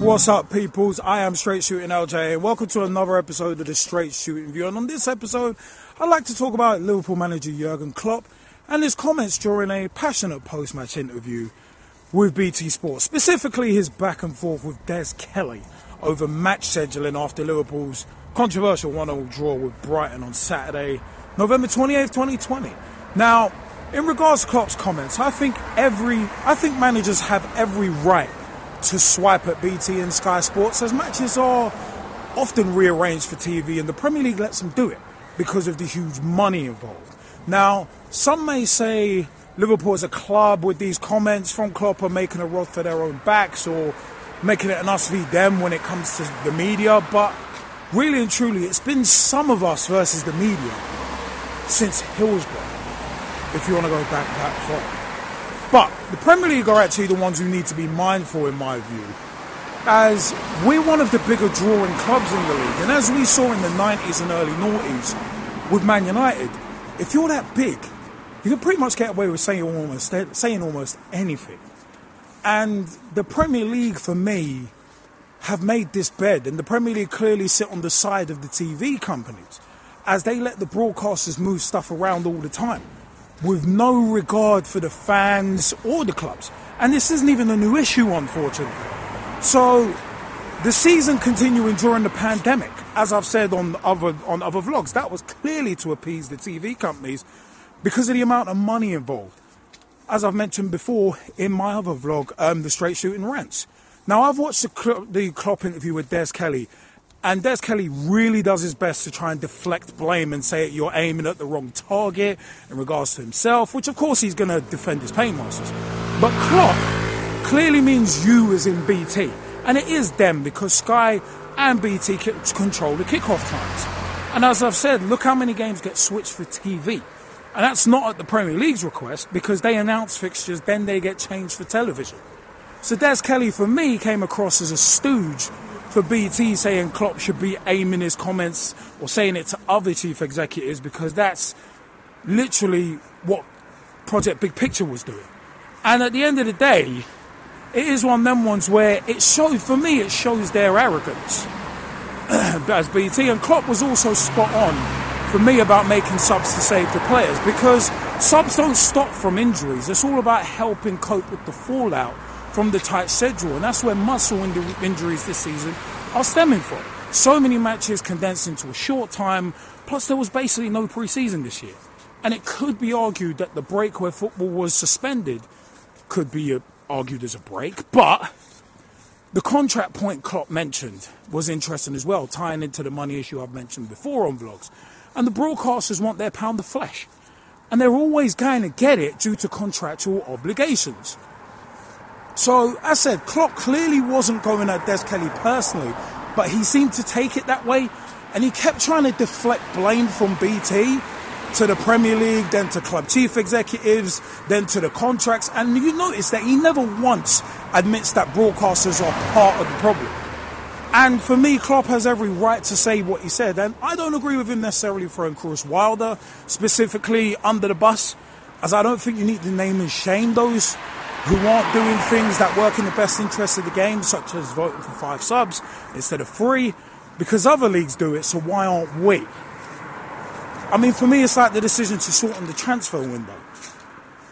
What's up, peoples? I am Straight Shooting LJ, and welcome to another episode of the Straight Shooting View. And on this episode, I'd like to talk about Liverpool manager Jurgen Klopp and his comments during a passionate post match interview with BT Sport, specifically his back and forth with Des Kelly over match scheduling after Liverpool's controversial 1 0 draw with Brighton on Saturday, November 28th, 2020. Now, in regards to Klopp's comments, I think every I think managers have every right to swipe at BT and Sky Sports as matches are often rearranged for TV and the Premier League lets them do it because of the huge money involved. Now, some may say Liverpool as a club with these comments from Klopp are making a rod for their own backs or making it an us v them when it comes to the media, but really and truly, it's been some of us versus the media since Hillsborough, if you want to go back that far. But the Premier League are actually the ones who need to be mindful, in my view, as we're one of the bigger drawing clubs in the league. And as we saw in the 90s and early noughties with Man United, if you're that big, you can pretty much get away with saying almost saying almost anything. And the Premier League, for me, have made this bed, and the Premier League clearly sit on the side of the TV companies as they let the broadcasters move stuff around all the time with no regard for the fans or the clubs. And this isn't even a new issue, unfortunately. So, the season continuing during the pandemic, as I've said on other on other vlogs, that was clearly to appease the TV companies because of the amount of money involved. As I've mentioned before in my other vlog, um, the Straight Shooting Rants. Now, I've watched the, the Klopp interview with Des Kelly, and Des Kelly really does his best to try and deflect blame and say you're aiming at the wrong target in regards to himself, which of course he's going to defend his paymasters. But Klopp clearly means you as in BT. And it is them because Sky and BT control the kickoff times. And as I've said, look how many games get switched for TV. And that's not at the Premier League's request because they announce fixtures, then they get changed for television. So Des Kelly, for me, came across as a stooge for BT saying Klopp should be aiming his comments or saying it to other chief executives because that's literally what Project Big Picture was doing. And at the end of the day, it is one of them ones where it shows, for me, it shows their arrogance as BT. And Klopp was also spot on for me about making subs to save the players because subs don't stop from injuries. It's all about helping cope with the fallout from the tight schedule, and that's where muscle injuries this season are stemming from. So many matches condensed into a short time, plus there was basically no preseason this year. And it could be argued that the break where football was suspended could be a, argued as a break, but the contract point Klopp mentioned was interesting as well, tying into the money issue I've mentioned before on vlogs. And the broadcasters want their pound of flesh. And they're always going to get it due to contractual obligations. So, I said, Klopp clearly wasn't going at Des Kelly personally, but he seemed to take it that way, and he kept trying to deflect blame from BT to the Premier League, then to club chief executives, then to the contracts, and you notice that he never once admits that broadcasters are part of the problem. And for me, Klopp has every right to say what he said, and I don't agree with him necessarily throwing Chris Wilder specifically under the bus, as I don't think you need to name and shame those who aren't doing things that work in the best interest of the game, such as voting for five subs instead of three, because other leagues do it, so why aren't we? I mean, for me, it's like the decision to shorten the transfer window.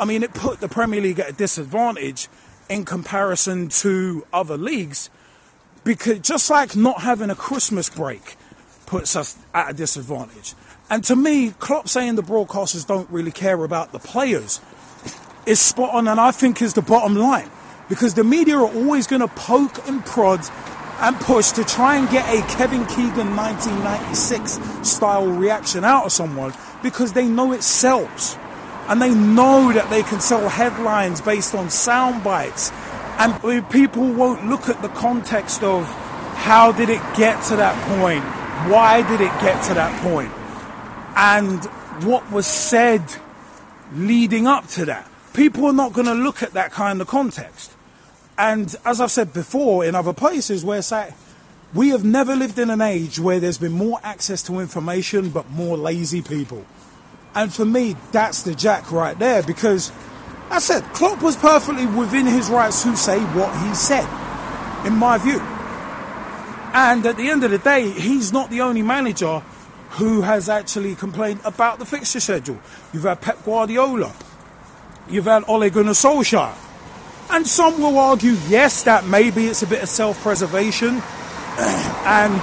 I mean, it put the Premier League at a disadvantage in comparison to other leagues, because just like not having a Christmas break puts us at a disadvantage. And to me, Klopp saying the broadcasters don't really care about the players is spot on and I think is the bottom line. Because the media are always going to poke and prod and push to try and get a Kevin Keegan 1996 style reaction out of someone because they know it sells. And they know that they can sell headlines based on sound bites. And people won't look at the context of how did it get to that point? Why did it get to that point? And what was said leading up to that people are not going to look at that kind of context. And as I've said before in other places, where it's like, we have never lived in an age where there's been more access to information but more lazy people. And for me, that's the jack right there because, I said, Klopp was perfectly within his rights to say what he said, in my view. And at the end of the day, he's not the only manager who has actually complained about the fixture schedule. You've had Pep Guardiola, you've had Ole Gunnar Solskjaer. And some will argue, yes, that maybe it's a bit of self preservation and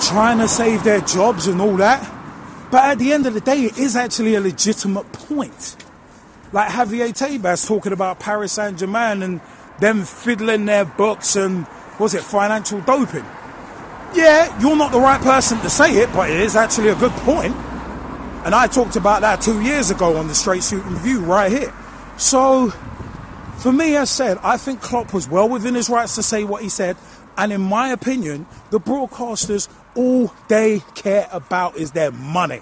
trying to save their jobs and all that. But at the end of the day, it is actually a legitimate point. Like Javier Tebas talking about Paris Saint Germain and them fiddling their books and, was it financial doping? Yeah, you're not the right person to say it, but it is actually a good point. And I talked about that two years ago on the Straight Shooting View right here. So, for me, as said, I think Klopp was well within his rights to say what he said. And in my opinion, the broadcasters, all they care about is their money.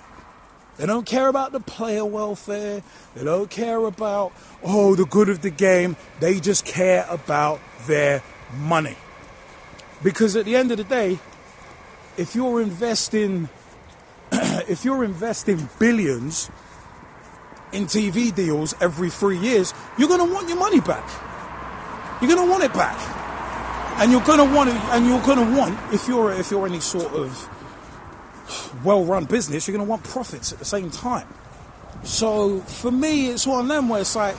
They don't care about the player welfare. They don't care about, oh, the good of the game. They just care about their money. Because at the end of the day, if you're investing if you're investing billions in TV deals every three years, you're going to want your money back. You're going to want it back, and you're going to want it, and you're going to want if you're if you're any sort of well-run business, you're going to want profits at the same time. So for me, it's one of them where it's like,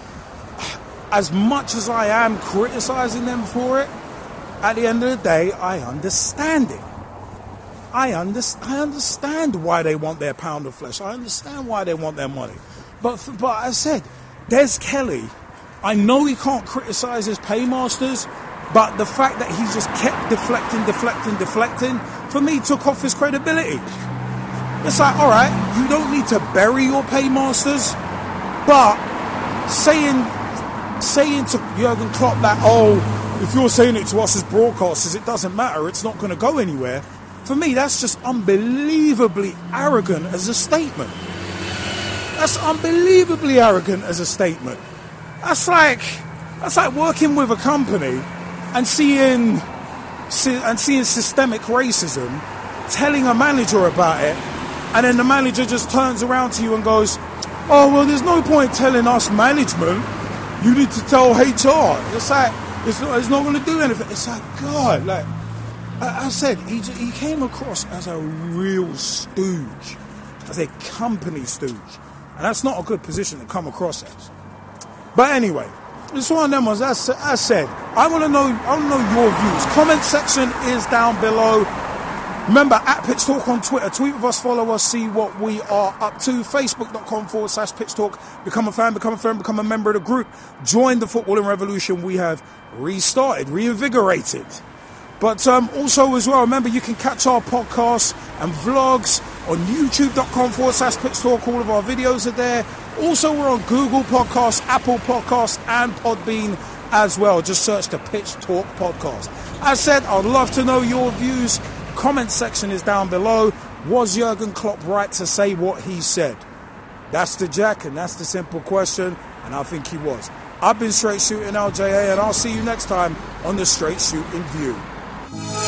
as much as I am criticizing them for it, at the end of the day, I understand it. I, under, I understand why they want their pound of flesh. I understand why they want their money. But, but I said, Des Kelly, I know he can't criticize his paymasters, but the fact that he just kept deflecting, deflecting, deflecting, for me, took off his credibility. It's like, all right, you don't need to bury your paymasters, but saying saying to Jurgen Klopp that, oh, if you're saying it to us as broadcasters, it doesn't matter, it's not going to go anywhere. For me, that's just unbelievably arrogant as a statement. That's unbelievably arrogant as a statement. That's like that's like working with a company and seeing and seeing systemic racism, telling a manager about it, and then the manager just turns around to you and goes, "Oh well, there's no point telling us management. You need to tell HR." It's like it's not, it's not going to do anything. It's like God, like I, said, he, he came across as a real stooge, as a company stooge. And that's not a good position to come across as. But anyway, it's one of them ones. As I said, I want to know. I want to know your views. Comment section is down below. Remember, at Pitch Talk on Twitter. Tweet with us, follow us, see what we are up to. Facebook.com forward slash Pitch Talk. Become a fan, become a friend, become a member of the group. Join the footballing revolution we have restarted, reinvigorated. But um, also, as well, remember you can catch our podcasts and vlogs on youtube.com forward slash pitch talk. All of our videos are there. Also, we're on Google Podcasts, Apple Podcasts, and Podbean as well. Just search the Pitch Talk Podcast. As said, I'd love to know your views. Comment section is down below. Was Jurgen Klopp right to say what he said? That's the jack, and that's the simple question, and I think he was. I've been Straight Shooting LJA, and I'll see you next time on the Straight Shooting View.